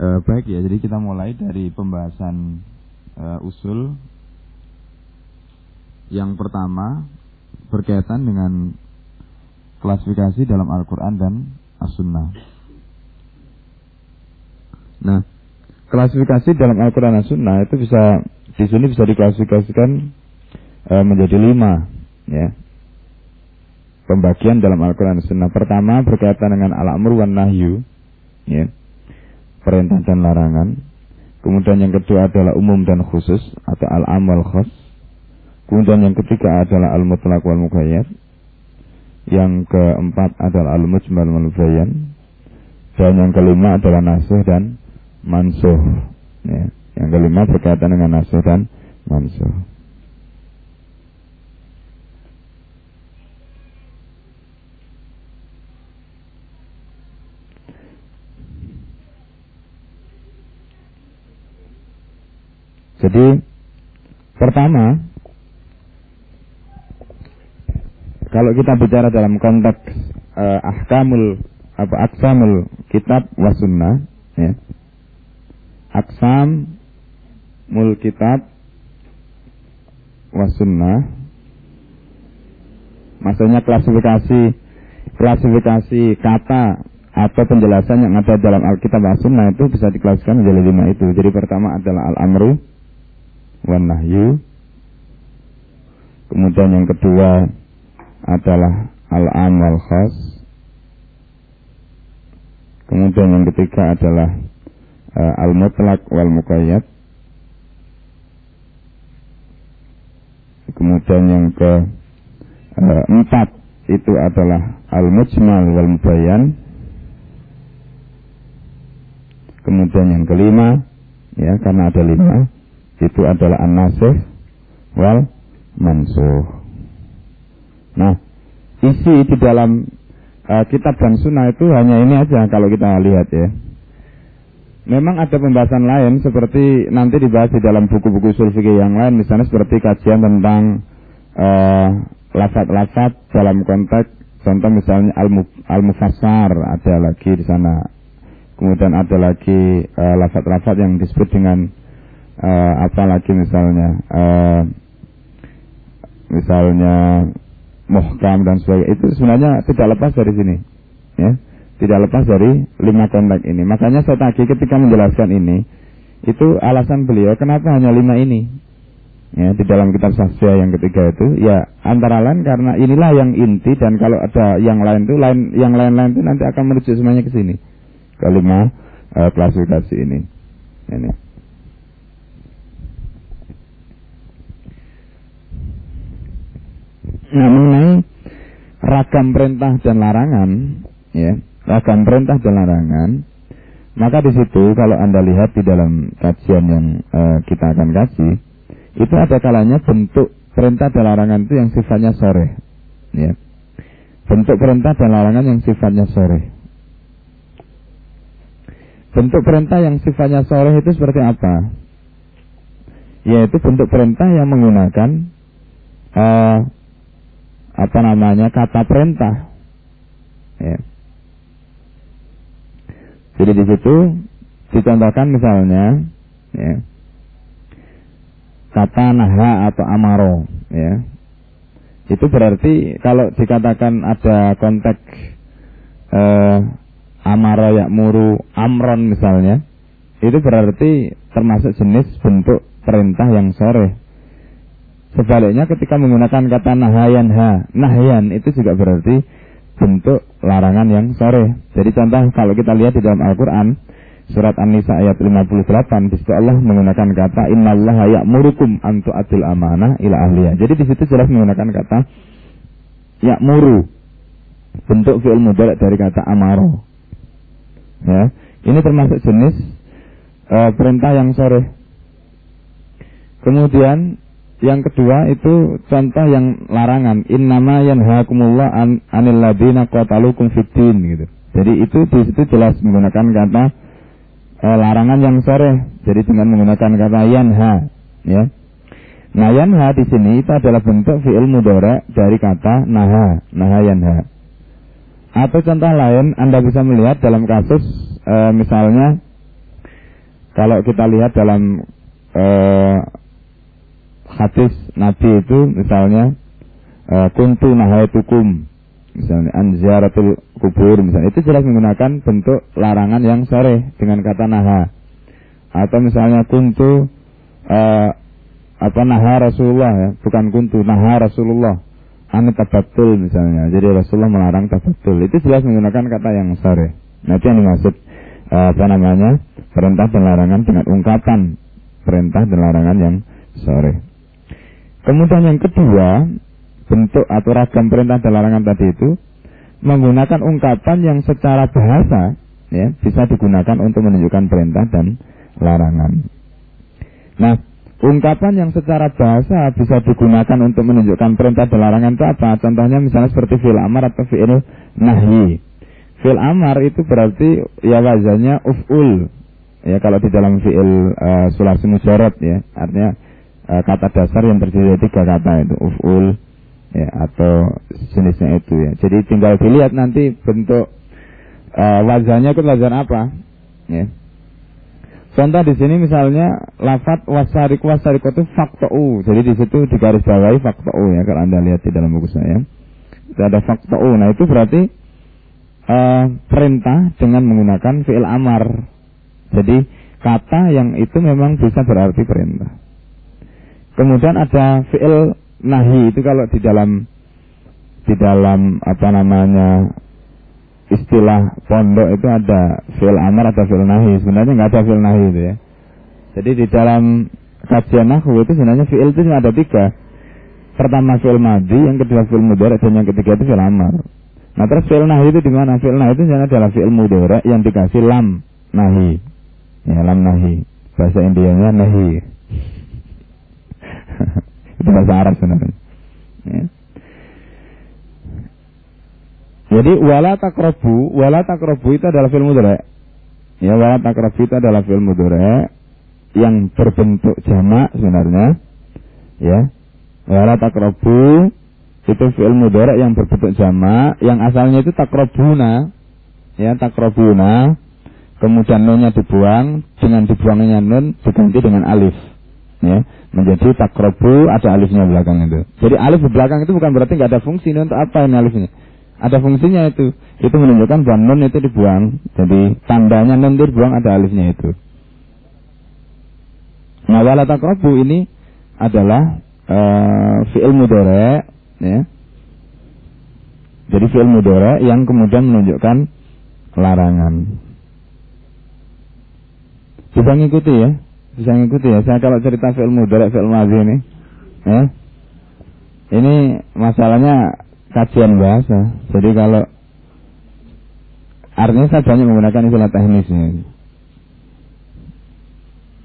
Uh, baik ya, jadi kita mulai dari pembahasan uh, usul. Yang pertama berkaitan dengan klasifikasi dalam Al-Quran dan As-Sunnah. Nah, klasifikasi dalam Al-Quran dan As-Sunnah itu bisa di sini bisa diklasifikasikan e, menjadi lima, ya. Pembagian dalam Al-Quran dan Sunnah. Pertama berkaitan dengan al-amr wan nahyu, ya. Perintah dan larangan. Kemudian yang kedua adalah umum dan khusus atau al-amal. Kemudian yang ketiga adalah al-mutlaq wal muqayyad. Yang keempat adalah al-mujmal wal bayan. Dan yang kelima adalah nasih dan mansuh. Ya. Yang kelima berkaitan dengan nasih dan mansuh. Jadi pertama kalau kita bicara dalam konteks uh, ahkamul apa aksamul kitab wasunnah ya. Aksam mul kitab wasunnah maksudnya klasifikasi klasifikasi kata atau penjelasan yang ada dalam Alkitab dan Sunnah itu bisa diklasifikasikan menjadi lima itu. Jadi pertama adalah al-amru wan nahyu. Kemudian yang kedua adalah al-am wal khas. Kemudian yang ketiga adalah uh, al-mutlaq wal muqayyad. Kemudian yang ke uh, empat itu adalah al-mujmal wal mubayyan. Kemudian yang kelima, ya karena ada lima, itu adalah an-nasih wal mansuh. Nah, isi di dalam uh, kitab dan sunnah itu hanya ini aja kalau kita lihat ya. Memang ada pembahasan lain seperti nanti dibahas di dalam buku-buku sulfikih yang lain, misalnya seperti kajian tentang uh, lafat-lafat dalam konteks contoh misalnya al-mufassar ada lagi di sana. Kemudian ada lagi uh, lafat-lafat yang disebut dengan uh, apa lagi misalnya uh, misalnya muhkam dan sebagainya itu sebenarnya tidak lepas dari sini ya tidak lepas dari lima konteks ini. Makanya saya tadi ketika menjelaskan ini, itu alasan beliau kenapa hanya lima ini. Ya, di dalam kitab sasya yang ketiga itu, ya antara lain karena inilah yang inti dan kalau ada yang lain itu lain yang lain-lain itu nanti akan merujuk semuanya ke sini. Kelima uh, klasifikasi ini. Ini. Nah, mengenai ragam perintah dan larangan, ya, ragam perintah dan larangan, maka di situ kalau Anda lihat di dalam kajian yang uh, kita akan kasih, itu ada kalanya bentuk perintah dan larangan itu yang sifatnya sore. Ya. Bentuk perintah dan larangan yang sifatnya sore. Bentuk perintah yang sifatnya sore itu seperti apa? Yaitu bentuk perintah yang menggunakan uh, apa namanya kata perintah. Ya. Jadi di situ dicontohkan misalnya ya, kata naha atau amaro ya. Itu berarti kalau dikatakan ada konteks eh, amaro muru amron misalnya, itu berarti termasuk jenis bentuk perintah yang sore. Sebaliknya ketika menggunakan kata nahayan ha, nahyan itu juga berarti bentuk larangan yang sore. Jadi contoh kalau kita lihat di dalam Al-Quran surat An-Nisa ayat 58 di Allah menggunakan kata innallaha ya'murukum an tu'atil amanah ila ahliya. Jadi di situ jelas menggunakan kata ya'muru bentuk fi'il mudhari dari kata amaro. Ya, ini termasuk jenis uh, perintah yang sore. Kemudian yang kedua itu contoh yang larangan. Innama yanhaakumullah an anil ladina qatalukum fiddin gitu. Jadi itu di situ jelas menggunakan kata eh, larangan yang sore. Jadi dengan menggunakan kata yanha, ya. Nah yanha di sini itu adalah bentuk fi'il mudore dari kata naha, naha yanha. Atau contoh lain Anda bisa melihat dalam kasus eh, misalnya kalau kita lihat dalam uh, hadis Nabi itu misalnya uh, kuntu nahaitukum misalnya anzaratul kubur misalnya. Itu jelas menggunakan bentuk larangan yang sore dengan kata naha. Atau misalnya kuntu uh, apa naha Rasulullah ya. Bukan kuntu naha Rasulullah. Anu tabatul misalnya. Jadi Rasulullah melarang tabatul itu jelas menggunakan kata yang sore. Itu yang dimaksud uh, apa namanya perintah dan larangan dengan ungkapan perintah dan larangan yang sore kemudian yang kedua bentuk atau ragam perintah dan larangan tadi itu menggunakan ungkapan yang secara bahasa ya bisa digunakan untuk menunjukkan perintah dan larangan. Nah, ungkapan yang secara bahasa bisa digunakan untuk menunjukkan perintah dan larangan itu apa? Contohnya misalnya seperti fil amar atau fi'il nahi. Fil amar itu berarti ya wazannya uf'ul. Ya kalau di dalam fi'il uh, sulasi mujarad ya, artinya uh, kata dasar yang terdiri dari tiga kata itu uf'ul, ya atau jenisnya itu ya. Jadi tinggal dilihat nanti bentuk uh, wajahnya itu wajah apa, ya. Contoh di sini misalnya lafat wasarik wasarik itu u. Jadi di situ digaris bawahi u ya kalau anda lihat di dalam buku saya. Itu ada u. Nah itu berarti uh, perintah dengan menggunakan fiil amar. Jadi kata yang itu memang bisa berarti perintah. Kemudian ada fiil nahi itu kalau di dalam di dalam apa namanya istilah pondok itu ada fil amar atau fil nahi. Sebenarnya nggak ada fil nahi itu ya. Jadi di dalam kajian nahu itu sebenarnya fiil itu ada tiga. Pertama fil madi yang kedua fil mudara dan yang ketiga itu fil amar nah terus fil nahi itu di mana? Fil nahi itu sebenarnya adalah fil mudara yang dikasih lam nahi. Ya lam nahi. Bahasa Indianya nahi itu bahasa Arab sebenarnya. Ya. Jadi wala takrobu, wala takrobu itu adalah film mudore. Ya, wala takrobu itu adalah film mudore yang berbentuk jamak sebenarnya. Ya, wala takrobu itu film mudore yang berbentuk jamak, yang asalnya itu takrobuna. Ya, takrobuna. Kemudian nunnya dibuang, dengan dibuangnya nun diganti dengan alif ya menjadi takrobu ada alifnya belakang itu. Jadi alif di belakang itu bukan berarti nggak ada fungsi ini untuk apa ini alifnya? Ada fungsinya itu. Itu menunjukkan bahwa nun itu dibuang. Jadi tandanya nun itu dibuang ada alifnya itu. Nah wala takrobu ini adalah uh, fi'il mudore ya. Jadi fi'il mudore yang kemudian menunjukkan larangan. Bisa ngikuti ya bisa ngikuti ya. Saya kalau cerita film mudorek, film madhi ini, ya, ini masalahnya kajian bahasa. Jadi kalau artinya saya banyak menggunakan istilah teknisnya.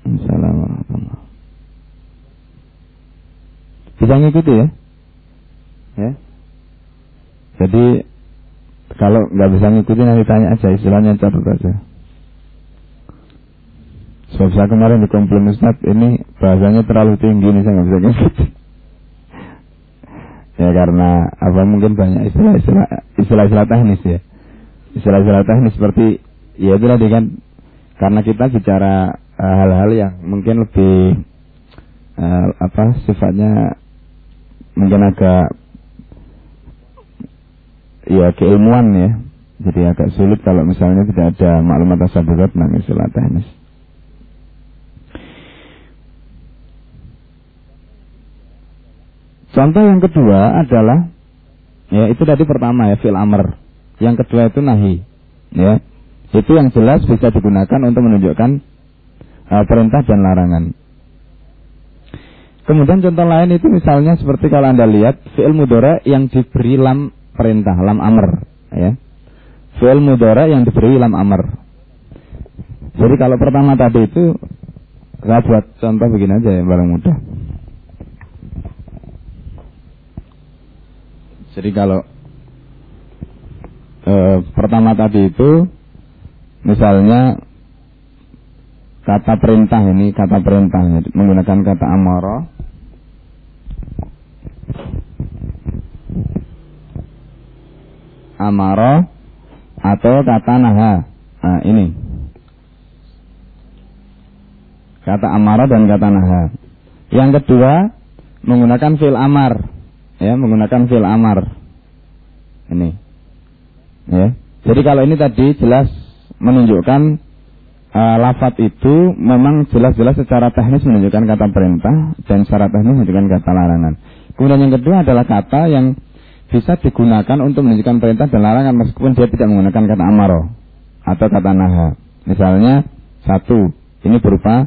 Assalamualaikum Bisa ngikuti ya? Ya. Jadi kalau nggak bisa ngikuti nanti tanya aja istilahnya catat aja. Sebab saya kemarin di komplain Ustaz ini bahasanya terlalu tinggi ini saya nggak bisa nyebut. ya karena apa mungkin banyak istilah-istilah istilah-istilah teknis ya. Istilah-istilah teknis seperti ya itu tadi kan karena kita bicara eh, hal-hal uh, yang mungkin lebih uh, apa sifatnya mungkin agak ya keilmuan ya. Jadi agak sulit kalau misalnya tidak ada maklumat asal tentang istilah teknis. Contoh yang kedua adalah ya itu tadi pertama ya fil amr. Yang kedua itu nahi. Ya. Itu yang jelas bisa digunakan untuk menunjukkan uh, perintah dan larangan. Kemudian contoh lain itu misalnya seperti kalau Anda lihat fi'il mudore yang diberi lam perintah, lam amr, ya. Fi'il mudore yang diberi lam amr. Jadi kalau pertama tadi itu saya buat contoh begini aja ya barang mudah. Jadi kalau e, pertama tadi itu misalnya kata perintah ini kata perintah menggunakan kata amaro amaro atau kata naha. Nah, ini. Kata amara dan kata naha. Yang kedua menggunakan fil amar, ya menggunakan fil amar. Ini, ya. Jadi kalau ini tadi jelas menunjukkan uh, lafat itu memang jelas-jelas secara teknis menunjukkan kata perintah dan secara teknis menunjukkan kata larangan. Kemudian yang kedua adalah kata yang bisa digunakan untuk menunjukkan perintah dan larangan meskipun dia tidak menggunakan kata amaro atau kata naha. Misalnya satu, ini berupa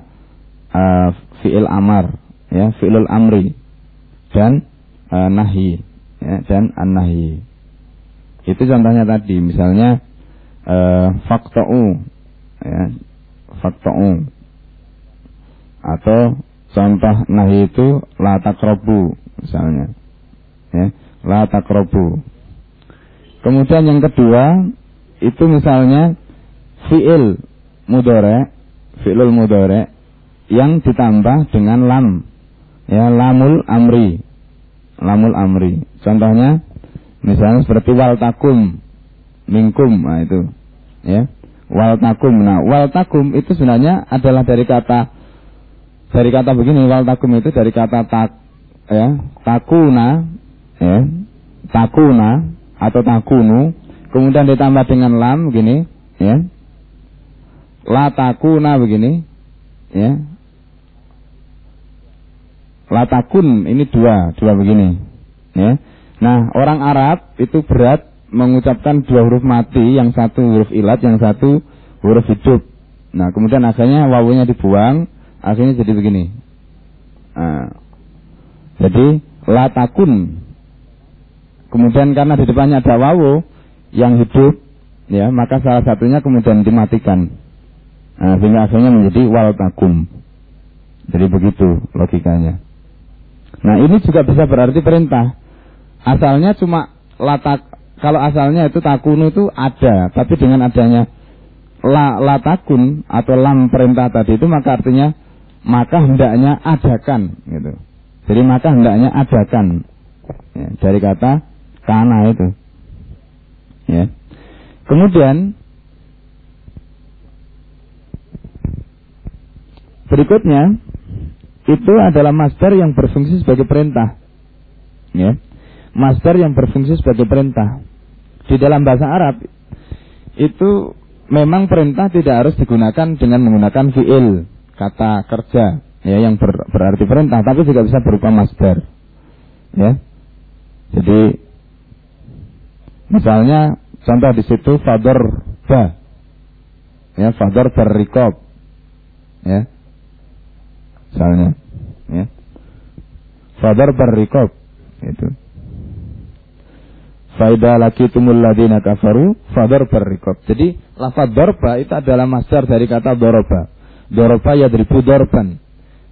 uh, fi'il amar, ya, fi'ilul amri dan uh, nahi, ya, dan an-nahi. Itu contohnya tadi, misalnya uh, fakto'u, ya, fakto'u. Atau contoh nahi itu la takrobu, misalnya. Ya, la takrobu. Kemudian yang kedua, itu misalnya fi'il mudore, fi'lul mudore yang ditambah dengan lam. Ya, lamul amri. Lamul amri. Contohnya Misalnya seperti wal takum, mingkum, nah itu, ya. Wal takum. Nah, wal takum itu sebenarnya adalah dari kata dari kata begini, wal takum itu dari kata tak, ya, takuna, ya, takuna atau takunu, kemudian ditambah dengan lam begini, ya. La takuna begini, ya. Latakun ini dua, dua begini, ya. Nah, orang Arab itu berat mengucapkan dua huruf mati, yang satu huruf ilat, yang satu huruf hidup. Nah, kemudian akhirnya wawunya dibuang, akhirnya jadi begini. Nah, jadi latakun. Kemudian karena di depannya ada wawu yang hidup, ya maka salah satunya kemudian dimatikan. Nah, sehingga akhirnya menjadi wal takum. Jadi begitu logikanya. Nah, ini juga bisa berarti perintah. Asalnya cuma latak kalau asalnya itu takunu itu ada, tapi dengan adanya la latakun atau lam perintah tadi itu maka artinya maka hendaknya adakan gitu. Jadi maka hendaknya adakan ya, dari kata kana itu. Ya. Kemudian berikutnya itu adalah master yang berfungsi sebagai perintah. Ya masdar yang berfungsi sebagai perintah. Di dalam bahasa Arab itu memang perintah tidak harus digunakan dengan menggunakan fiil kata kerja ya yang ber, berarti perintah tapi juga bisa berupa masdar. Ya. Jadi misalnya contoh di situ fador ba ya fador berrikob ya misalnya ya fador berrikob itu Faida laki tumul ladina kafaru fadar berrikob. Jadi lafaz dorba itu adalah masdar dari kata doroba. Doroba ya dari dorban.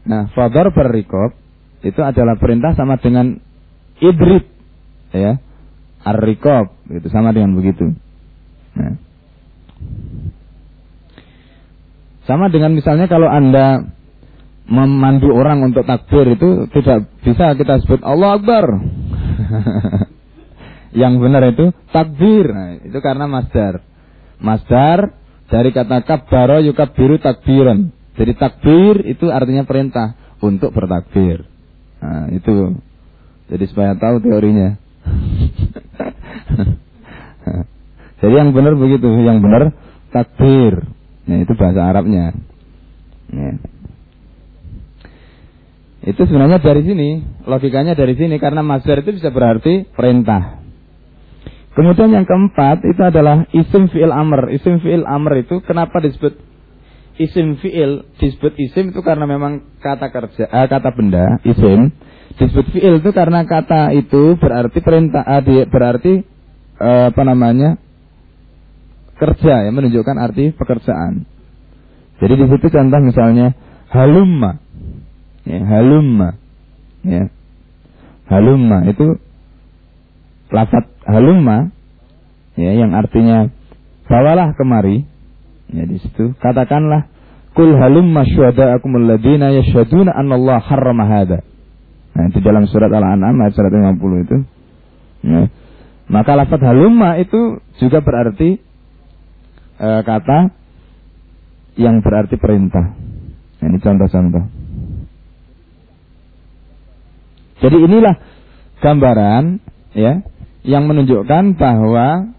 Nah, fadar berrikob itu adalah perintah sama dengan idrib. Ya. Ar-rikob. Itu sama dengan begitu. Nah. Sama dengan misalnya kalau Anda memandu orang untuk takbir itu tidak bisa kita sebut Allah Akbar. Yang benar itu takbir. Nah, itu karena masdar. Masdar dari kata kabbaro biru takbiran. Jadi takbir itu artinya perintah untuk bertakbir. Nah, itu. Jadi supaya tahu teorinya. Jadi yang benar begitu, yang benar takbir. Nah, itu bahasa Arabnya. Ya. Itu sebenarnya dari sini, logikanya dari sini karena masdar itu bisa berarti perintah. Kemudian yang keempat itu adalah isim fi'il amr. Isim fi'il amr itu kenapa disebut isim fi'il? Disebut isim itu karena memang kata kerja, eh, kata benda, isim. Disebut fi'il itu karena kata itu berarti perintah, eh, berarti eh, apa namanya? kerja ya, menunjukkan arti pekerjaan. Jadi di situ contoh misalnya halumma. Ya, halumma. Ya. Halumma itu lafat halumma ya yang artinya bawalah kemari ya di situ katakanlah kul halumma syuhada'akum alladziina yashhaduna anna Allah harrama hada nah di dalam surat al-an'am ayat 150 itu ya. maka lafat halumma itu juga berarti e, kata yang berarti perintah Ini contoh-contoh. Jadi inilah gambaran ya yang menunjukkan bahwa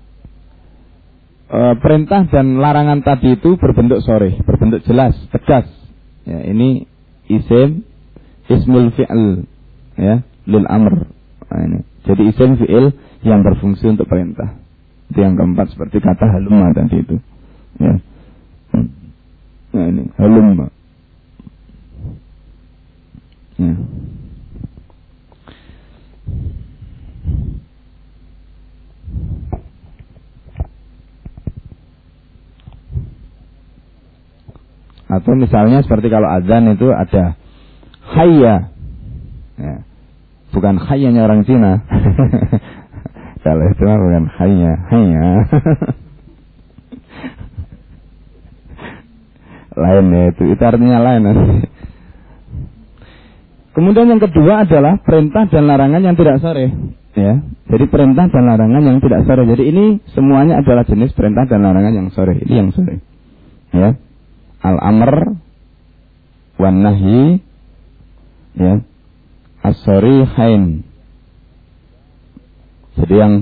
e, perintah dan larangan tadi itu berbentuk sore, berbentuk jelas, tegas. Ya, ini isim ismul fi'l ya lil amr. Nah, ini. Jadi isim fi'il yang berfungsi untuk perintah. Itu yang keempat seperti kata halumma tadi itu. Ya. Nah ini halumma. Ya. Atau misalnya seperti kalau azan itu ada hayya. Ya. Bukan hayyanya orang Cina. kalau itu bukan hayya, hayya. lain ya itu, itu artinya lain. Kemudian yang kedua adalah perintah dan larangan yang tidak sore. Ya, jadi perintah dan larangan yang tidak sore. Jadi ini semuanya adalah jenis perintah dan larangan yang sore. Ini yang sore. Ya, al-amr, wan nahi, ya, as-sori hain. Jadi yang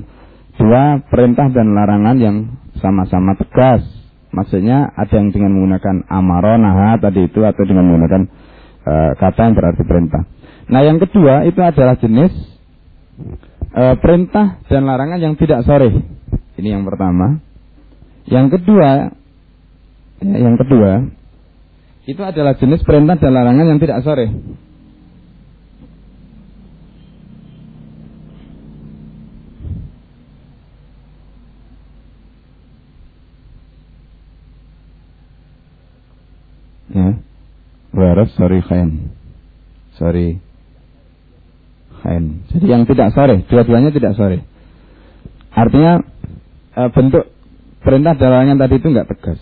dua perintah dan larangan yang sama-sama tegas. Maksudnya ada yang dengan menggunakan amaronaha tadi itu atau dengan menggunakan e, kata yang berarti perintah. Nah yang kedua itu adalah jenis e, perintah dan larangan yang tidak sore. Ini yang pertama. Yang kedua, ya, yang kedua itu adalah jenis perintah dan larangan yang tidak sore. Ya. Waras sorry khain. Sorry khain. Jadi yang tidak sore, dua-duanya tidak sore. Artinya e, bentuk perintah dalangan tadi itu nggak tegas.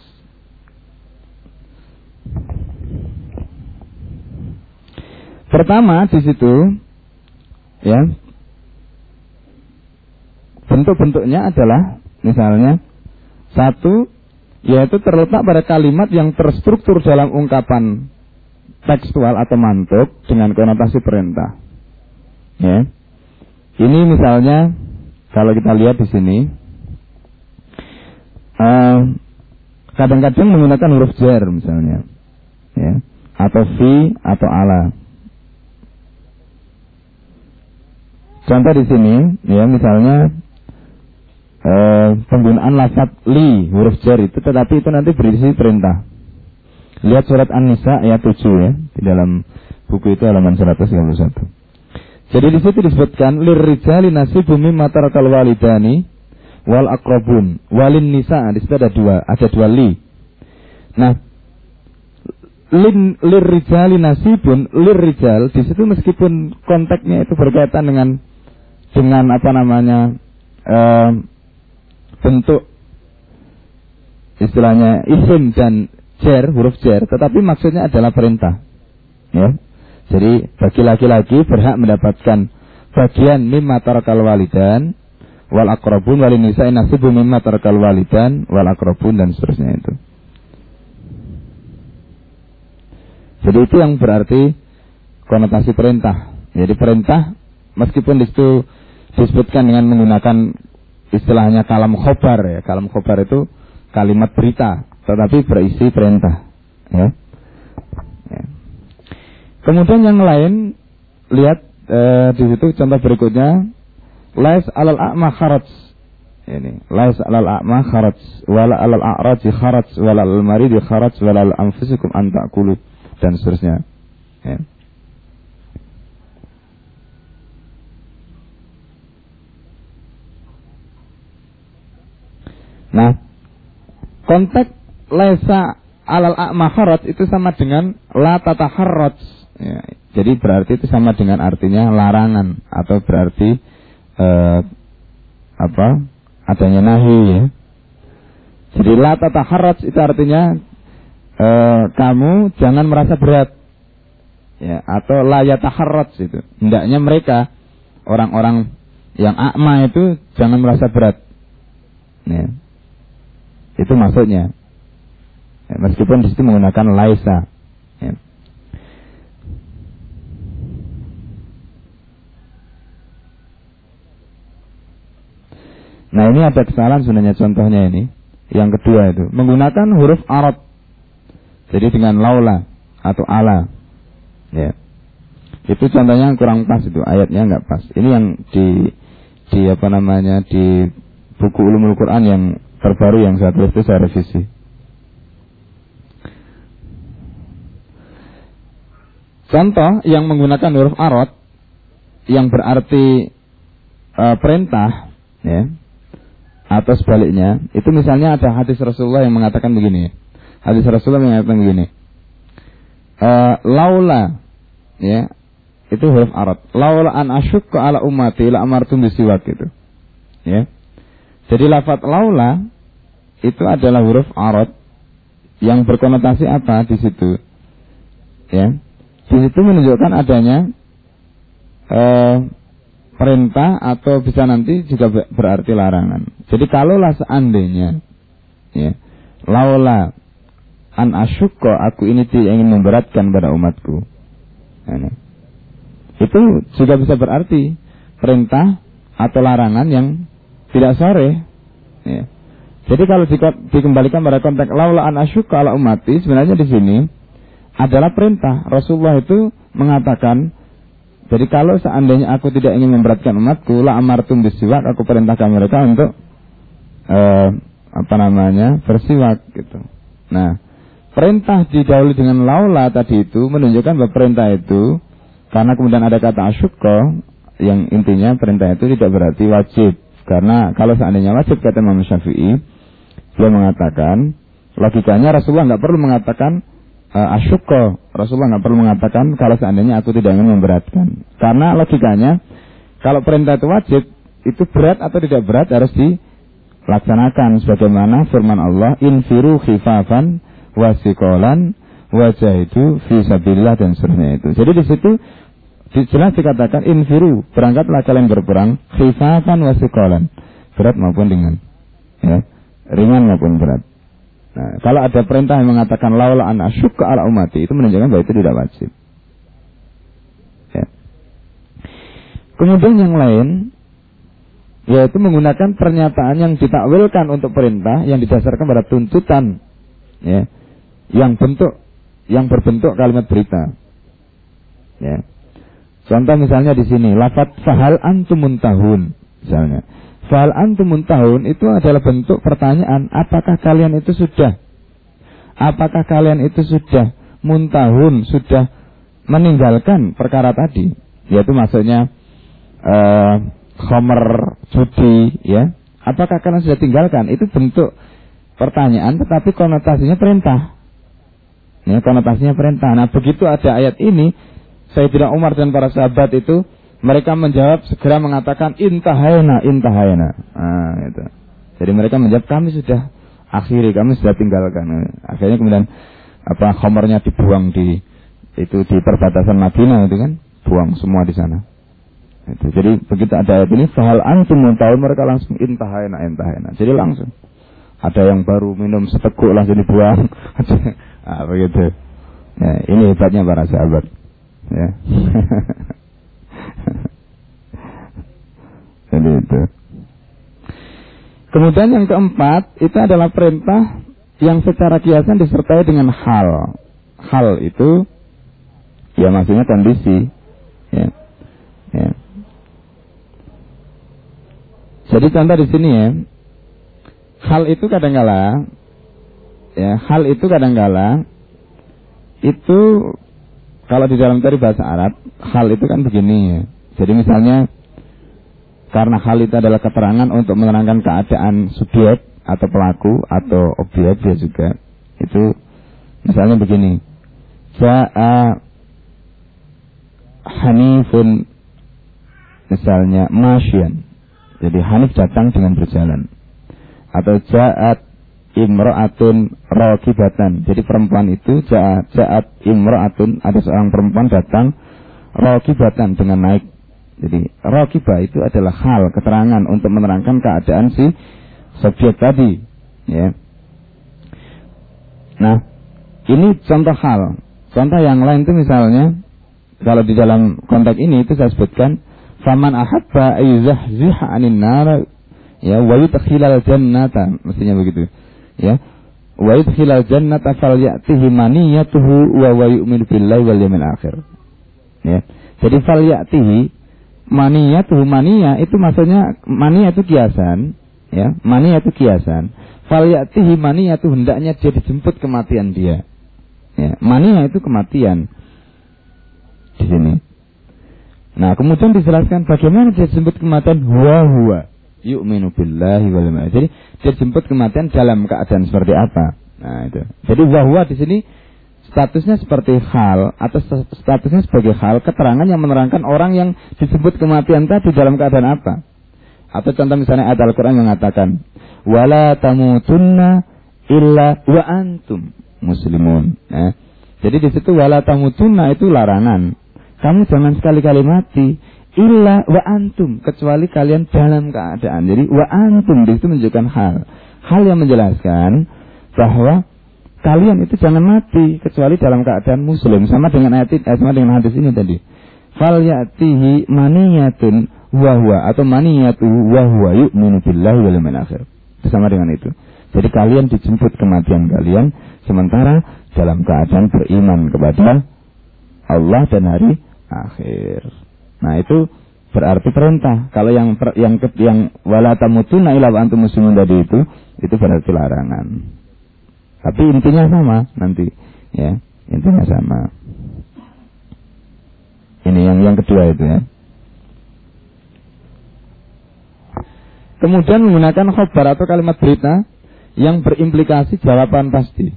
Pertama di situ ya bentuk-bentuknya adalah misalnya satu yaitu terletak pada kalimat yang terstruktur dalam ungkapan tekstual atau mantuk dengan konotasi perintah. Ya. Ini misalnya kalau kita lihat di sini eh, kadang-kadang menggunakan huruf jar misalnya, ya, atau fi atau ala. Contoh di sini, ya misalnya uh, penggunaan lafaz li huruf jar itu, tetapi itu nanti berisi perintah. Lihat surat An-Nisa ayat 7 ya, di dalam buku itu halaman 131. Jadi di situ disebutkan lirrijali nasibu mimma tarakal walidani wal akrabun walin nisa di situ ada dua ada dua li. Nah, lin lirrijali nasibun lirrijal di situ meskipun konteksnya itu berkaitan dengan dengan apa namanya uh, bentuk istilahnya isim dan jer, huruf jer, tetapi maksudnya adalah perintah. Ya. Jadi bagi laki-laki berhak mendapatkan bagian mimma tarakal walidan wal akrabun wal nisa'i nasibu mimma tarakal walidan wal akrabun dan seterusnya itu. Jadi itu yang berarti konotasi perintah. Jadi perintah meskipun di situ disebutkan dengan menggunakan istilahnya kalam khobar ya. Kalam khobar itu kalimat berita tetapi berisi perintah. Ya. Kemudian yang lain lihat e, di situ contoh berikutnya lais alal a'ma kharaj ini lais alal a'ma kharaj wala alal a'raji kharaj wala alal maridi kharaj wala al anfusikum an ta'kulu dan seterusnya. Ya. Nah, konteks lesa alal a'maharat itu sama dengan la tataharrat. Ya, jadi berarti itu sama dengan artinya larangan atau berarti eh, apa? adanya nahi ya. Jadi la tataharrat itu artinya eh, kamu jangan merasa berat. Ya, atau la yataharrat itu. Hendaknya mereka orang-orang yang akma itu jangan merasa berat. Ya. Itu maksudnya. Ya, meskipun di situ menggunakan laisa. Ya. Nah ini ada kesalahan sebenarnya contohnya ini. Yang kedua itu menggunakan huruf arab. Jadi dengan laula atau ala. Ya. Itu contohnya yang kurang pas itu ayatnya nggak pas. Ini yang di di apa namanya di buku ulumul Quran yang terbaru yang saya tulis itu saya revisi. Contoh yang menggunakan huruf arad yang berarti e, perintah ya atau sebaliknya. Itu misalnya ada hadis Rasulullah yang mengatakan begini. Hadis Rasulullah yang mengatakan begini. E, laula ya itu huruf arad laula an asyukka ala ummati la amartum bisiwak itu ya. Jadi lafat laula itu adalah huruf arad yang berkonotasi apa di situ? Ya. Di situ menunjukkan adanya eh, perintah atau bisa nanti juga berarti larangan. Jadi kalaulah seandainya ya, laula an asyukko aku ini tidak ingin memberatkan pada umatku. Ini. Itu juga bisa berarti perintah atau larangan yang tidak sore. Ya. Jadi kalau dikembalikan pada konteks laula an asyukko ala umati sebenarnya di sini adalah perintah. Rasulullah itu mengatakan, jadi kalau seandainya aku tidak ingin memberatkan umatku, la amartum bisiwak, aku perintahkan mereka untuk uh, apa namanya bersiwak gitu. Nah, perintah didahului dengan laula tadi itu menunjukkan bahwa perintah itu karena kemudian ada kata asyukko yang intinya perintah itu tidak berarti wajib. Karena kalau seandainya wajib kata Imam Syafi'i, beliau mengatakan logikanya Rasulullah nggak perlu mengatakan uh, asyukko. Rasulullah nggak perlu mengatakan kalau seandainya aku tidak ingin memberatkan. Karena logikanya kalau perintah itu wajib, itu berat atau tidak berat harus dilaksanakan sebagaimana firman Allah infiru khifafan wasikolan wajah itu fisabilillah dan seterusnya itu. Jadi di situ jelas dikatakan infiru berangkatlah kalian berperang khifafan wasikolan berat maupun ringan ya ringan maupun berat Nah, kalau ada perintah yang mengatakan laula an asyukka ala umati itu menunjukkan bahwa itu tidak wajib. Ya. Kemudian yang lain yaitu menggunakan pernyataan yang ditakwilkan untuk perintah yang didasarkan pada tuntutan ya yang bentuk yang berbentuk kalimat berita. Ya. Contoh misalnya di sini lafat fahal antumun tahun misalnya. Fal antumun tahun itu adalah bentuk pertanyaan, apakah kalian itu sudah? Apakah kalian itu sudah muntahun, sudah meninggalkan perkara tadi? Yaitu maksudnya uh, khomer judi, ya. Apakah kalian sudah tinggalkan? Itu bentuk pertanyaan, tetapi konotasinya perintah. Ya, konotasinya perintah. Nah, begitu ada ayat ini, saya tidak Umar dan para sahabat itu mereka menjawab segera mengatakan intahayna, intahayna. Nah, itu. Jadi mereka menjawab kami sudah akhiri, kami sudah tinggalkan. Akhirnya kemudian apa khomernya dibuang di itu di perbatasan Madinah itu kan, buang semua di sana. Itu. Jadi begitu ada ayat ini, fahal antum tahu mereka langsung intahayna, intahayna. Jadi langsung ada yang baru minum seteguk langsung dibuang. nah, begitu. Ya, ini hebatnya para sahabat. Ya. Jadi itu. Kemudian yang keempat itu adalah perintah yang secara kiasan disertai dengan hal. Hal itu ya maksudnya kondisi. Ya. Ya. Jadi contoh di sini ya. Hal itu kadang-kala ya, hal itu kadang-kala itu kalau di dalam teori bahasa Arab, hal itu kan begini ya. Jadi misalnya karena hal itu adalah keterangan untuk menerangkan keadaan subjek atau pelaku atau objek dia juga. Itu misalnya begini. Ja'a Hanifun misalnya masyian. Jadi Hanif datang dengan berjalan. Atau ja'at imra'atun rokibatan. Jadi perempuan itu ja'at, ja'at imra'atun ada seorang perempuan datang rokibatan dengan naik jadi rokibah itu adalah hal keterangan untuk menerangkan keadaan si subjek tadi. Ya. Nah, ini contoh hal. Contoh yang lain itu misalnya kalau di dalam konteks ini itu saya sebutkan faman ahabba ayyuzahziha 'anil nar Ya, wa yudkhilal jannata, mestinya begitu. Ya. Wa yudkhilal jannata falyatihi maniyatuhu wa wa yu'minu billahi wal yawmil akhir. Ya. Jadi falyatihi maniyatuhu maniya itu maksudnya maniya itu kiasan, ya. Maniya itu kiasan. Falyatihi maniyatu hendaknya dia dijemput kematian dia. Ya, maniya itu kematian. Di sini. Nah, kemudian dijelaskan bagaimana dia dijemput kematian huwa huwa yu'minu billahi wal Jadi dia jemput kematian dalam keadaan seperti apa? Nah, itu. Jadi bahwa di sini statusnya seperti hal atau statusnya sebagai hal keterangan yang menerangkan orang yang disebut kematian tadi dalam keadaan apa? Atau contoh misalnya ayat Al-Qur'an yang mengatakan wala tamutunna illa wa antum muslimun. Nah, jadi di situ wala tamutunna itu larangan. Kamu jangan sekali-kali mati illa wa antum kecuali kalian dalam keadaan. Jadi wa antum itu menunjukkan hal. Hal yang menjelaskan bahwa kalian itu jangan mati kecuali dalam keadaan muslim sama dengan ayat eh, sama dengan hadis ini tadi. Fal ya'tihi maniyatun wahwa atau maniyatu wahwa yu'minu billahi wal akhir. Sama dengan itu. Jadi kalian dijemput kematian kalian sementara dalam keadaan beriman kepada Allah dan hari akhir. Nah itu berarti perintah. Kalau yang yang yang wala tamutuna ila antum muslimun tadi itu itu berarti larangan. Tapi intinya sama nanti, ya intinya sama. Ini yang yang kedua itu ya. Kemudian menggunakan khobar atau kalimat berita yang berimplikasi jawaban pasti.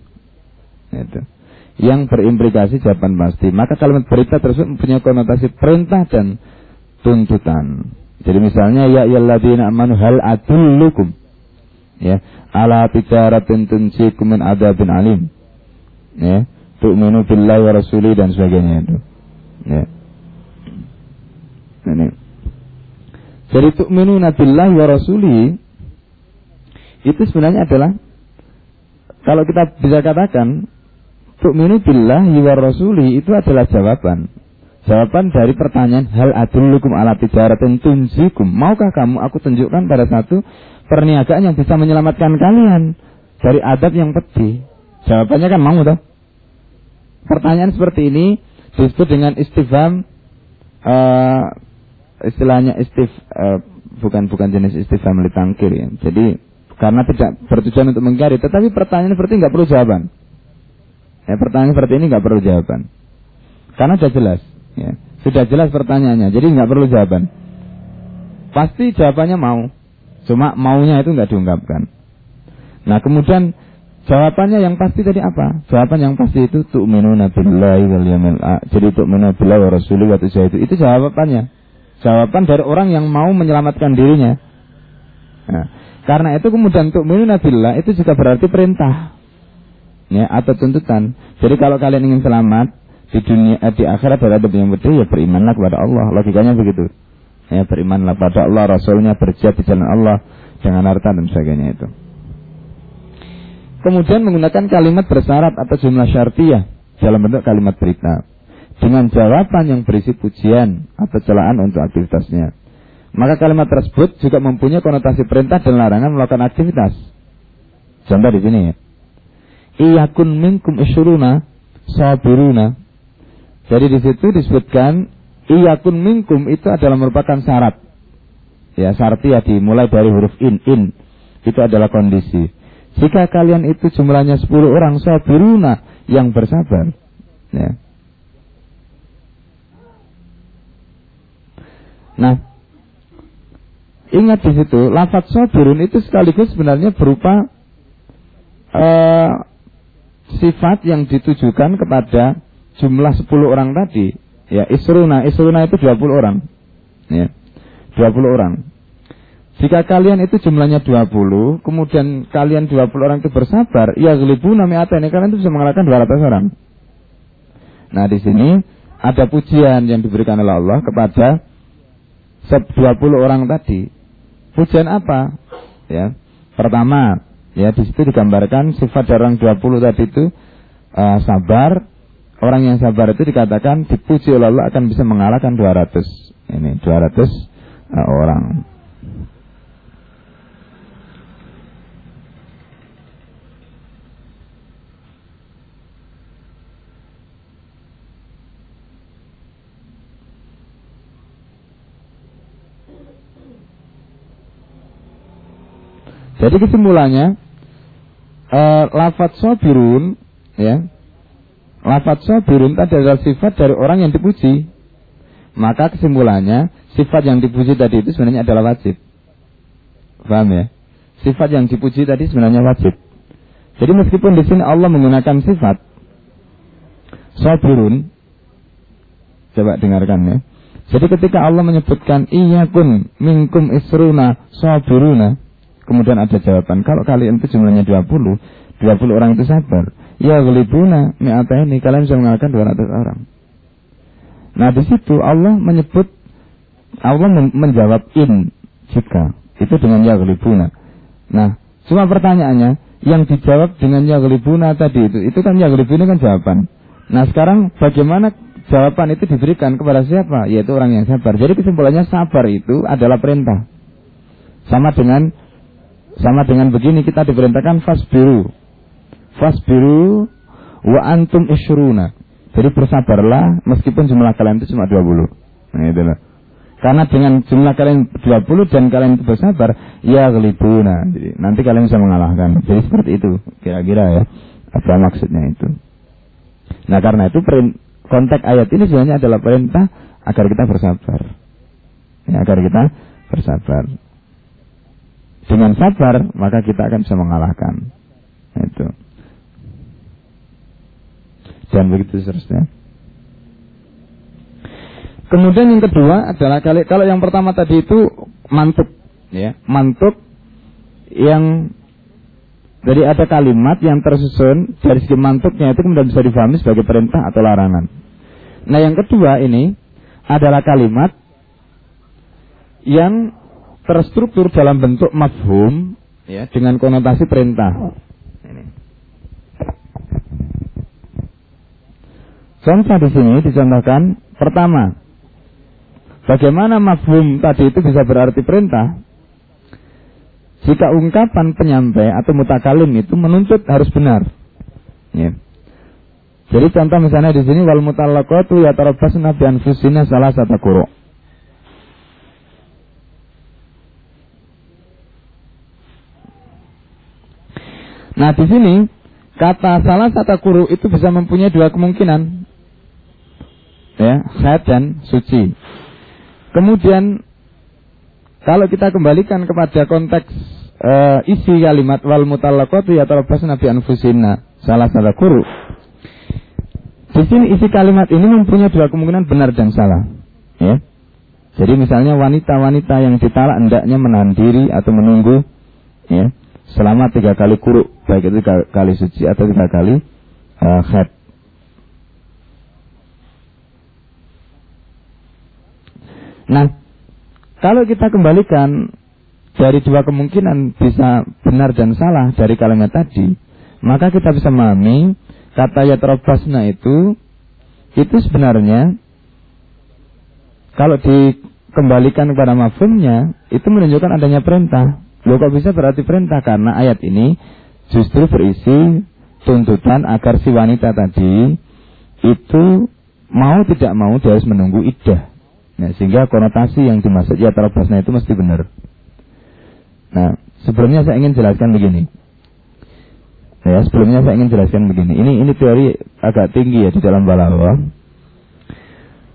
Itu yang berimplikasi jawaban pasti. Maka kalimat berita tersebut mempunyai konotasi perintah dan tuntutan. Jadi misalnya ya ayyuhalladzina amanu hal adullukum ya ala tijaratin tunsikum min adabin alim. Ya, tu'minu billahi wa rasuli dan sebagainya itu. Ya. Ini. Jadi tu'minu billahi wa rasuli itu sebenarnya adalah kalau kita bisa katakan Tu'minu billahi wa rasuli itu adalah jawaban. Jawaban dari pertanyaan hal adullukum ala tijaratin tunzikum. Maukah kamu aku tunjukkan pada satu perniagaan yang bisa menyelamatkan kalian dari adab yang pedih? Jawabannya kan mau toh. Pertanyaan seperti ini disebut dengan istifham uh, istilahnya istif uh, bukan bukan jenis istifham litangkir ya. Jadi karena tidak bertujuan untuk mengkari, tetapi pertanyaan seperti nggak perlu jawaban. Ya, pertanyaan seperti ini nggak perlu jawaban. Karena sudah jelas. Ya. Sudah jelas pertanyaannya, jadi nggak perlu jawaban. Pasti jawabannya mau. Cuma maunya itu nggak diungkapkan. Nah kemudian jawabannya yang pasti tadi apa? Jawaban yang pasti itu tu'minuna billahi wal yawmil Jadi tu'minuna billahi wa rasuli wa itu. Itu jawabannya. Jawaban dari orang yang mau menyelamatkan dirinya. Nah, karena itu kemudian tu'minuna billah itu juga berarti perintah ya atau tuntutan. Jadi kalau kalian ingin selamat di dunia eh, di akhirat ada yang pedih ya berimanlah kepada Allah. Logikanya begitu. Ya berimanlah pada Allah, Rasulnya berjihad di jalan Allah dengan harta dan sebagainya itu. Kemudian menggunakan kalimat bersyarat atau jumlah syartiyah dalam bentuk kalimat berita dengan jawaban yang berisi pujian atau celaan untuk aktivitasnya. Maka kalimat tersebut juga mempunyai konotasi perintah dan larangan melakukan aktivitas. Contoh di sini ya iyakun minkum isyuruna sabiruna. Jadi di situ disebutkan iyakun minkum itu adalah merupakan syarat. Ya, syarat ya dimulai dari huruf in in. Itu adalah kondisi. Jika kalian itu jumlahnya 10 orang sabiruna yang bersabar. Ya. Nah, ingat di situ, lafaz sabirun itu sekaligus sebenarnya berupa uh, sifat yang ditujukan kepada jumlah 10 orang tadi. Ya, isruna, isruna itu 20 orang. Ya. 20 orang. Jika kalian itu jumlahnya 20, kemudian kalian 20 orang itu bersabar, ya gelibu nami ini kalian itu bisa mengalahkan 200 orang. Nah, di sini ada pujian yang diberikan oleh Allah kepada 20 orang tadi. Pujian apa? Ya. Pertama, Ya, di situ digambarkan sifat dari orang 20 tadi itu uh, sabar. Orang yang sabar itu dikatakan dipuji oleh Allah akan bisa mengalahkan 200. Ini 200 uh, eh, orang. Jadi kesimpulannya uh, lafat sobirun ya lafat sobirun tadi adalah sifat dari orang yang dipuji. Maka kesimpulannya sifat yang dipuji tadi itu sebenarnya adalah wajib. Paham ya? Sifat yang dipuji tadi sebenarnya wajib. Jadi meskipun di sini Allah menggunakan sifat sobirun, coba dengarkan ya. Jadi ketika Allah menyebutkan iya pun minkum isruna sobiruna, kemudian ada jawaban kalau kalian itu jumlahnya 20, 20 orang itu sabar. Ya gelibuna mi'ata ini kalian bisa mengalahkan 200 orang. Nah di situ Allah menyebut Allah menjawab in jika itu dengan ya gelibuna. Nah cuma pertanyaannya yang dijawab dengan ya gelibuna tadi itu itu kan ya gelibuna kan jawaban. Nah sekarang bagaimana jawaban itu diberikan kepada siapa? Yaitu orang yang sabar. Jadi kesimpulannya sabar itu adalah perintah. Sama dengan sama dengan begini kita diperintahkan fasbiru Fasbiru wa antum isyruna. Jadi bersabarlah meskipun jumlah kalian itu cuma 20. Nah, itulah. Karena dengan jumlah kalian 20 dan kalian itu bersabar, ya gelibuna. Jadi nanti kalian bisa mengalahkan. Jadi seperti itu kira-kira ya. Apa maksudnya itu? Nah karena itu konteks ayat ini sebenarnya adalah perintah agar kita bersabar. Ya, agar kita bersabar. Dengan sabar maka kita akan bisa mengalahkan. Itu dan begitu seterusnya. Kemudian yang kedua adalah kali kalau yang pertama tadi itu mantuk, ya, mantuk yang jadi ada kalimat yang tersusun dari segi mantuknya itu kemudian bisa difahami sebagai perintah atau larangan. Nah yang kedua ini adalah kalimat yang terstruktur dalam bentuk mafhum ya dengan konotasi perintah. Contoh di sini dicontohkan pertama, bagaimana mafhum tadi itu bisa berarti perintah? Jika ungkapan penyampai atau mutakalim itu menuntut harus benar. Ya. Jadi contoh misalnya di sini wal mutallaqatu yatarabbasna bi anfusina salah satu kuro. Nah di sini kata salah satu kuru itu bisa mempunyai dua kemungkinan ya haid dan suci. Kemudian kalau kita kembalikan kepada konteks uh, isi kalimat wal mutallaqatu yatarabbasna nabi anfusina salah salah guru. Di sini isi kalimat ini mempunyai dua kemungkinan benar dan salah. Ya. Jadi misalnya wanita-wanita yang ditalak hendaknya menahan diri atau menunggu ya, selama tiga kali kuruk, baik itu tiga kali suci atau tiga kali uh, haid. Nah, kalau kita kembalikan dari dua kemungkinan bisa benar dan salah dari kalimat tadi, maka kita bisa memahami kata yatrobasna itu itu sebenarnya kalau dikembalikan kepada mafumnya itu menunjukkan adanya perintah. Loh kok bisa berarti perintah karena ayat ini justru berisi tuntutan agar si wanita tadi itu mau tidak mau dia harus menunggu iddah. Nah, sehingga konotasi yang dimaksud ya tarabasna itu mesti benar. Nah, sebelumnya saya ingin jelaskan begini. Ya, sebelumnya saya ingin jelaskan begini. Ini ini teori agak tinggi ya di dalam balaghah.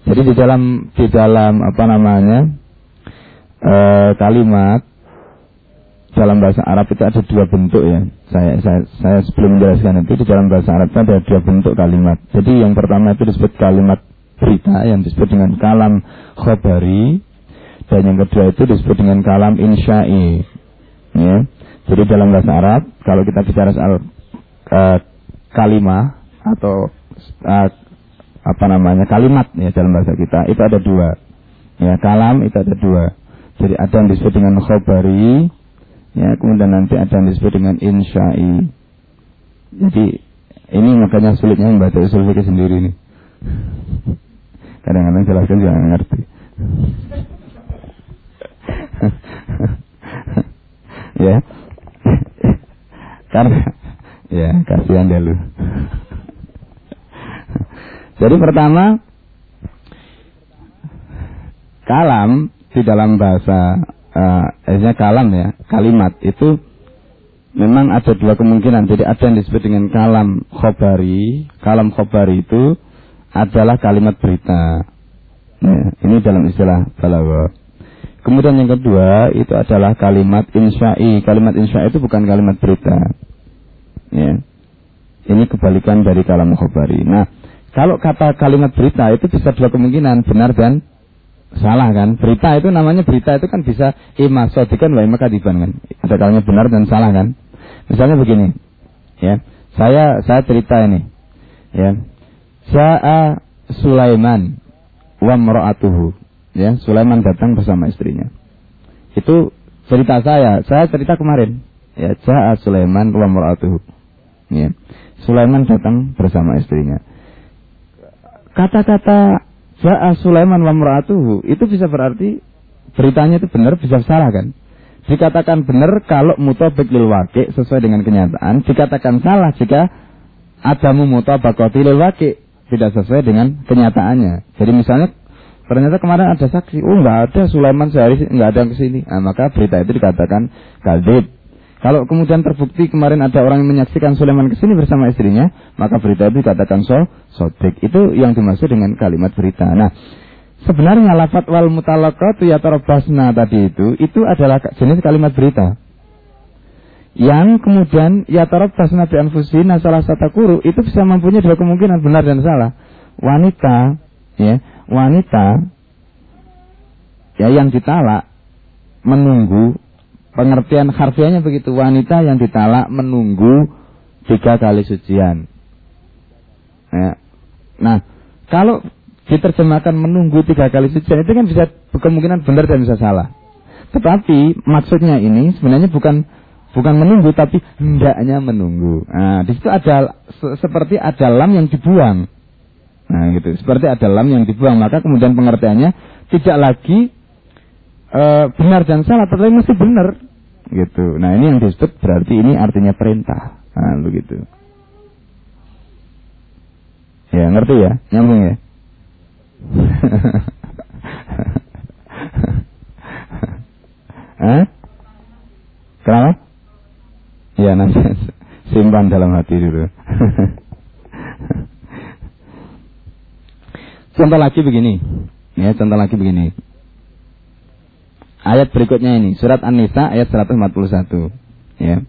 Jadi di dalam di dalam apa namanya e, kalimat dalam bahasa Arab itu ada dua bentuk ya. Saya saya saya sebelum menjelaskan itu di dalam bahasa Arab itu ada dua bentuk kalimat. Jadi yang pertama itu disebut kalimat berita yang disebut dengan kalam khobari dan yang kedua itu disebut dengan kalam insya'i. Ya. Jadi dalam bahasa Arab kalau kita bicara soal uh, kalimah atau uh, apa namanya kalimat ya dalam bahasa kita itu ada dua. Ya kalam itu ada dua. Jadi ada yang disebut dengan khobari ya kemudian nanti ada yang disebut dengan insya'i. Jadi ini makanya sulitnya membaca usul fikih sendiri nih kadang-kadang jelaskan juga ngerti. Ya. Karena ya kasihan deh lu. Jadi pertama kalam di dalam bahasa uh, kalam ya kalimat itu memang ada dua kemungkinan. Jadi ada yang disebut dengan kalam khobari. Kalam khobari itu adalah kalimat berita. Ya, ini dalam istilah balaghah. Kemudian yang kedua itu adalah kalimat insya'i. Kalimat insya'i itu bukan kalimat berita. Ya. Ini kebalikan dari kalam khobari. Nah, kalau kata kalimat berita itu bisa dua kemungkinan, benar dan salah kan? Berita itu namanya berita itu kan bisa ima sodikan wa ima kadiban kan? Ada kalanya benar dan salah kan? Misalnya begini, ya. Saya saya cerita ini, ya. Sa'a Sulaiman wa mra'atuhu Ya, Sulaiman datang bersama istrinya. Itu cerita saya. Saya cerita kemarin. Ya, Ja'a Sulaiman wa mar'atuhu. Ya. Sulaiman datang bersama istrinya. Kata-kata Ja'a Sulaiman wa mar'atuhu itu bisa berarti beritanya itu benar bisa salah kan? Dikatakan benar kalau mutabik lil waqi sesuai dengan kenyataan, dikatakan salah jika adamu mutabakati lil waqi tidak sesuai dengan kenyataannya. Jadi misalnya Ternyata kemarin ada saksi, oh nggak ada Sulaiman sehari nggak ada yang ke sini. Nah, maka berita itu dikatakan kadib. Kalau kemudian terbukti kemarin ada orang yang menyaksikan Sulaiman ke sini bersama istrinya, maka berita itu dikatakan so, sodik. Itu yang dimaksud dengan kalimat berita. Nah, sebenarnya lafat wal mutalaqatu yatarabasna tadi itu, itu adalah jenis kalimat berita. Yang kemudian yatarabasna bi anfusina salah satu guru, itu bisa mempunyai dua kemungkinan benar dan salah. Wanita, ya, wanita ya yang ditalak menunggu pengertian harfiahnya begitu wanita yang ditalak menunggu tiga kali sucian. Ya. Nah, kalau diterjemahkan menunggu tiga kali sucian itu kan bisa kemungkinan benar dan bisa salah. Tetapi maksudnya ini sebenarnya bukan bukan menunggu tapi hendaknya menunggu. Nah, di situ ada seperti ada lam yang dibuang. Nah gitu. Seperti ada lam yang dibuang. Maka kemudian pengertiannya tidak lagi e, benar dan salah. Tetapi mesti benar. Gitu. Nah ini yang disebut berarti ini artinya perintah. Nah begitu. Ya ngerti ya? Nyambung ya? Hah? Kenapa? Ya nanti simpan dalam hati dulu. Contoh lagi begini. Ya, contoh lagi begini. Ayat berikutnya ini, surat An-Nisa ayat 141. Ya.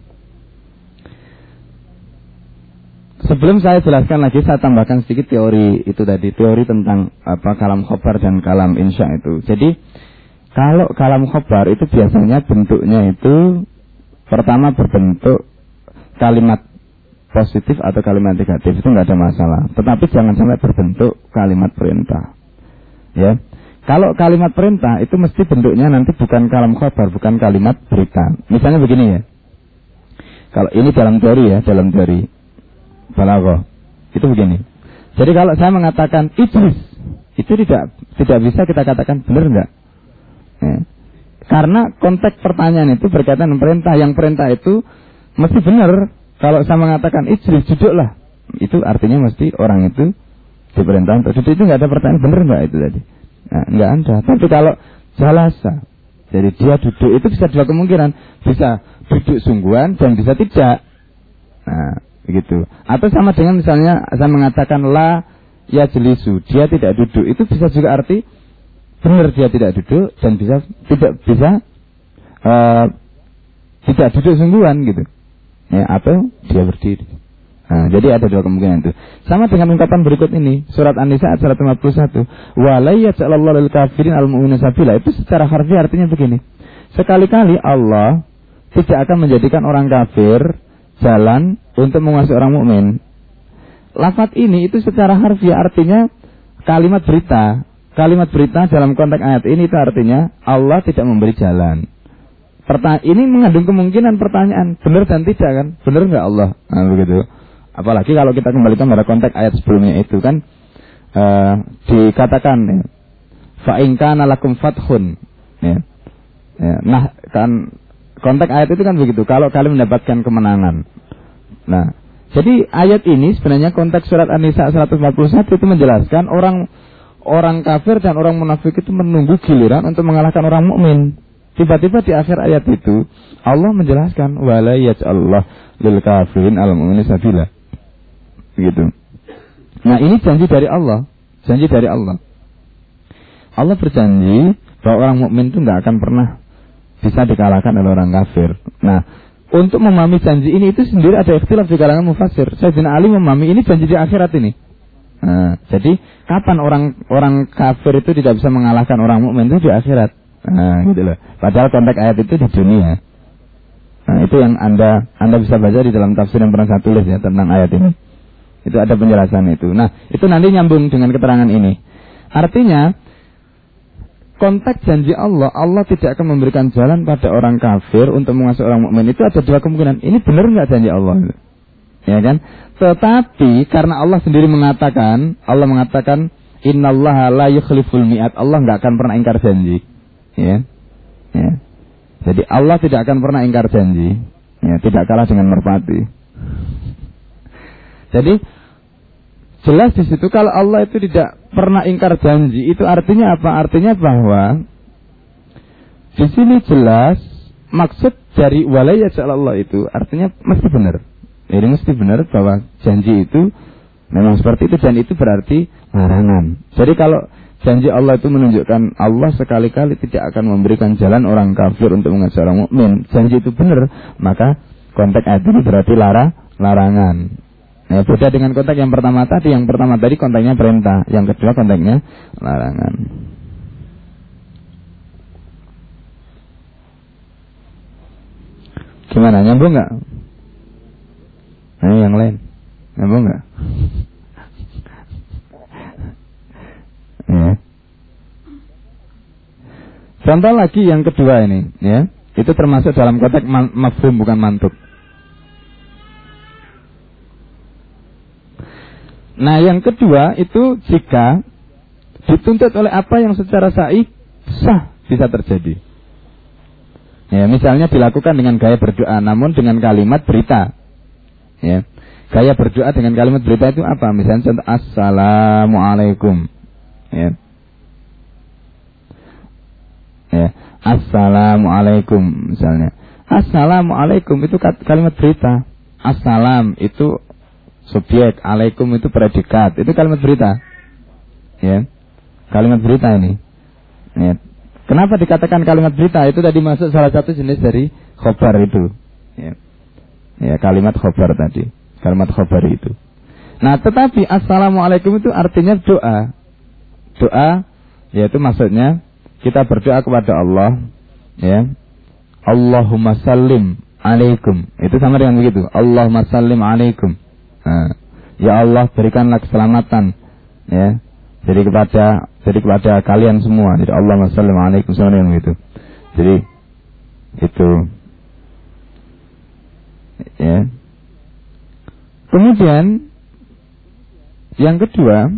Sebelum saya jelaskan lagi, saya tambahkan sedikit teori itu tadi, teori tentang apa kalam khobar dan kalam insya itu. Jadi kalau kalam khobar itu biasanya bentuknya itu pertama berbentuk kalimat positif atau kalimat negatif itu nggak ada masalah. Tetapi jangan sampai berbentuk kalimat perintah. Ya. Kalau kalimat perintah itu mesti bentuknya nanti bukan kalam khobar, bukan kalimat berita. Misalnya begini ya. Kalau ini dalam teori ya, dalam teori balaghah. Itu begini. Jadi kalau saya mengatakan iblis, itu tidak tidak bisa kita katakan benar enggak? Ya. Karena konteks pertanyaan itu berkaitan dengan perintah. Yang perintah itu mesti benar, kalau saya mengatakan ijlis duduklah, itu artinya mesti orang itu diperintah untuk duduk itu nggak ada pertanyaan benar nggak itu tadi? Nah, nggak ada. Tapi kalau jalasa, jadi dia duduk itu bisa dua kemungkinan, bisa duduk sungguhan dan bisa tidak. Nah, begitu. Atau sama dengan misalnya saya mengatakan la ya jelisu, dia tidak duduk, itu bisa juga arti benar dia tidak duduk dan bisa tidak bisa uh, tidak duduk sungguhan gitu ya, atau dia berdiri. Nah, jadi ada dua kemungkinan itu. Sama dengan ungkapan berikut ini, surat An-Nisa ayat 151. Walayyaj'alallahu lil kafirin al mu'minin sabila. Itu secara harfiah artinya begini. Sekali-kali Allah tidak akan menjadikan orang kafir jalan untuk menguasai orang mukmin. Lafat ini itu secara harfiah artinya kalimat berita. Kalimat berita dalam konteks ayat ini itu artinya Allah tidak memberi jalan. Pertanya ini mengandung kemungkinan pertanyaan benar dan tidak kan? Benar nggak Allah? Nah, begitu. Apalagi kalau kita kembalikan pada konteks ayat sebelumnya itu kan uh, dikatakan ya, fa'inka nalakum fathun ya. ya. Nah kan konteks ayat itu kan begitu. Kalau kalian mendapatkan kemenangan. Nah, jadi ayat ini sebenarnya konteks surat An-Nisa 141 itu menjelaskan orang orang kafir dan orang munafik itu menunggu giliran untuk mengalahkan orang mukmin. tiba-tiba di akhir ayat itu Allah menjelaskan wala Allah lil kafirin al mu'minin sabila. Begitu. Nah, ini janji dari Allah, janji dari Allah. Allah berjanji bahwa orang mukmin itu nggak akan pernah bisa dikalahkan oleh orang kafir. Nah, untuk memahami janji ini itu sendiri ada ikhtilaf di kalangan mufasir. Sayyidina Ali memahami ini janji di akhirat ini. Nah, jadi kapan orang orang kafir itu tidak bisa mengalahkan orang mukmin itu di akhirat. Nah, gitu loh. Padahal konteks ayat itu di dunia. Nah, itu yang Anda Anda bisa baca di dalam tafsir yang pernah saya tulis ya tentang ayat ini. Itu ada penjelasan itu. Nah, itu nanti nyambung dengan keterangan ini. Artinya, konteks janji Allah, Allah tidak akan memberikan jalan pada orang kafir untuk menguasai orang mukmin itu ada dua kemungkinan. Ini benar nggak janji Allah? Ya kan? Tetapi karena Allah sendiri mengatakan, Allah mengatakan Innallaha la yukhliful mi'at. Allah nggak akan pernah ingkar janji. Ya. Ya. Jadi Allah tidak akan pernah ingkar janji. Ya, tidak kalah dengan merpati. Jadi jelas di situ kalau Allah itu tidak pernah ingkar janji, itu artinya apa? Artinya bahwa di sini jelas maksud dari walaya Allah itu artinya mesti benar. Jadi mesti benar bahwa janji itu memang seperti itu dan itu berarti larangan. Jadi kalau janji Allah itu menunjukkan Allah sekali-kali tidak akan memberikan jalan orang kafir untuk mengajar orang mukmin. Janji itu benar, maka konteks ayat ini berarti lara, larangan. Ya, beda dengan konteks yang pertama tadi. Yang pertama tadi konteksnya perintah, yang kedua konteksnya larangan. Gimana? Nyambung nggak? Nah, yang lain. Nyambung nggak? ya. Contoh lagi yang kedua ini, ya. Itu termasuk dalam konteks mafhum bukan mantuk. Nah, yang kedua itu jika dituntut oleh apa yang secara sa'i sah bisa terjadi. Ya, misalnya dilakukan dengan gaya berdoa namun dengan kalimat berita. Ya. Gaya berdoa dengan kalimat berita itu apa? Misalnya contoh Assalamualaikum. Ya. Ya. Assalamualaikum misalnya. Assalamualaikum itu kalimat berita. Assalam itu subjek, alaikum itu predikat. Itu kalimat berita. Ya. Kalimat berita ini. Ya. Kenapa dikatakan kalimat berita? Itu tadi masuk salah satu jenis dari khobar itu. Ya. Ya, kalimat khobar tadi. Kalimat khobar itu. Nah, tetapi assalamualaikum itu artinya doa. Doa yaitu maksudnya kita berdoa kepada Allah ya. Allahumma sallim alaikum. Itu sama dengan begitu. Allahumma sallim alaikum. Nah, ya Allah berikanlah keselamatan ya. Jadi kepada jadi kepada kalian semua. Jadi Allahumma sallim alaikum sama dengan begitu. Jadi itu Ya. Kemudian yang kedua,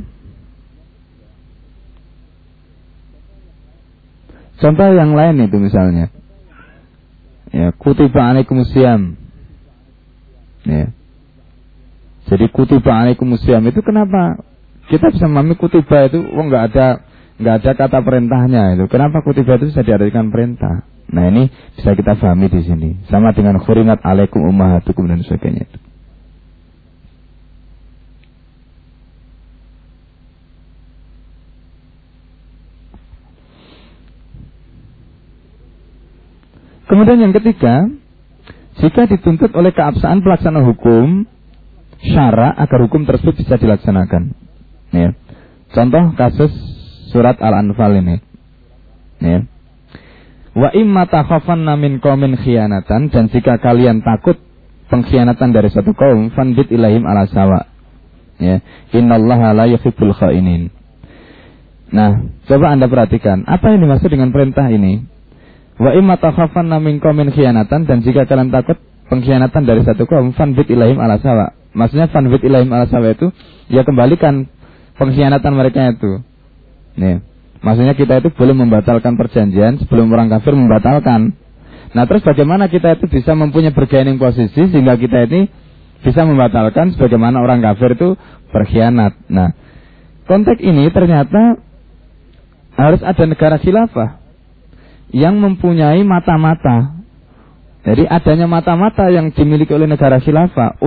contoh yang lain itu misalnya, ya kutiba alaikumusiyam, ya. Jadi kutiba alaikumusiyam itu kenapa kita bisa memahami kutiba itu, oh nggak ada nggak ada kata perintahnya itu. Kenapa kutiba itu bisa diartikan perintah? Nah ini bisa kita pahami di sini. Sama dengan khurimat alaikum ummahatukum dan sebagainya itu. Kemudian yang ketiga, jika dituntut oleh keabsahan pelaksana hukum, syara agar hukum tersebut bisa dilaksanakan. Ya. Contoh kasus surat Al-Anfal ini. Ya. Wa imma takhafanna min qaumin khianatan dan jika kalian takut pengkhianatan dari satu kaum fanbit ilahim ala sawa. Ya, innallaha la yuhibbul khainin. Nah, coba Anda perhatikan, apa yang dimaksud dengan perintah ini? Wa imma takhafanna min qaumin khianatan dan jika kalian takut pengkhianatan dari satu kaum fanbit ilahim ala sawa. Maksudnya fanbit ilahim ala itu ya kembalikan pengkhianatan mereka itu. Nih. Maksudnya kita itu boleh membatalkan perjanjian sebelum orang kafir membatalkan. Nah terus bagaimana kita itu bisa mempunyai bergaining posisi sehingga kita ini bisa membatalkan sebagaimana orang kafir itu berkhianat. Nah konteks ini ternyata harus ada negara khilafah yang mempunyai mata-mata. Jadi adanya mata-mata yang dimiliki oleh negara khilafah